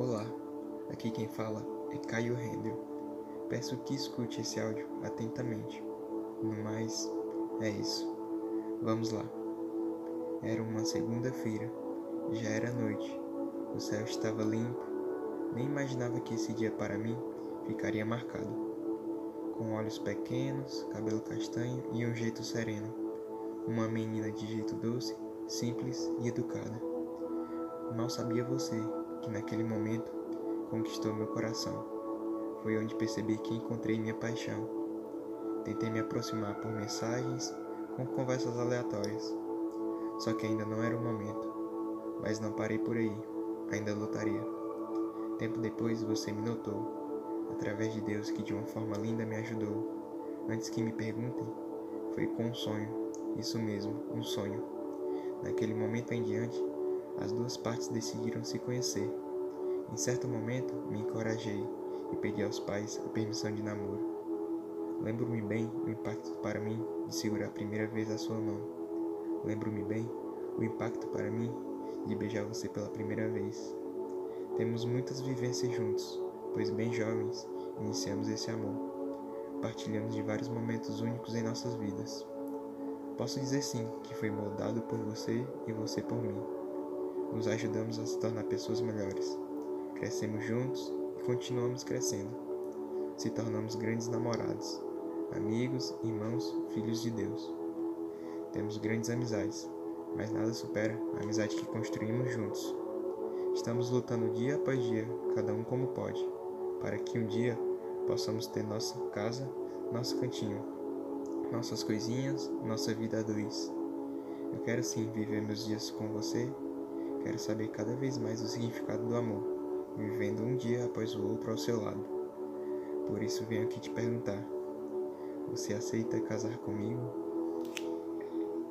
Olá, aqui quem fala é Caio Rendel. Peço que escute esse áudio atentamente. No mais, é isso. Vamos lá. Era uma segunda-feira, já era noite, o céu estava limpo, nem imaginava que esse dia para mim ficaria marcado. Com olhos pequenos, cabelo castanho e um jeito sereno. Uma menina de jeito doce, simples e educada. Mal sabia você que naquele momento conquistou meu coração. Foi onde percebi que encontrei minha paixão. Tentei me aproximar por mensagens com conversas aleatórias. Só que ainda não era o momento. Mas não parei por aí, ainda lutaria. Tempo depois você me notou, através de Deus que de uma forma linda me ajudou. Antes que me perguntem, foi com um sonho, isso mesmo, um sonho. Naquele momento em diante, as duas partes decidiram se conhecer. Em certo momento, me encorajei e pedi aos pais a permissão de namoro. Lembro-me bem o impacto para mim de segurar a primeira vez a sua mão. Lembro-me bem o impacto para mim de beijar você pela primeira vez. Temos muitas vivências juntos, pois bem jovens iniciamos esse amor. Partilhamos de vários momentos únicos em nossas vidas. Posso dizer sim que foi moldado por você e você por mim nos ajudamos a se tornar pessoas melhores. Crescemos juntos e continuamos crescendo. Se tornamos grandes namorados, amigos, irmãos, filhos de Deus. Temos grandes amizades, mas nada supera a amizade que construímos juntos. Estamos lutando dia após dia, cada um como pode, para que um dia possamos ter nossa casa, nosso cantinho, nossas coisinhas, nossa vida a dois. Eu quero sim viver meus dias com você Quero saber cada vez mais o significado do amor, vivendo um dia após o outro ao seu lado. Por isso venho aqui te perguntar: você aceita casar comigo?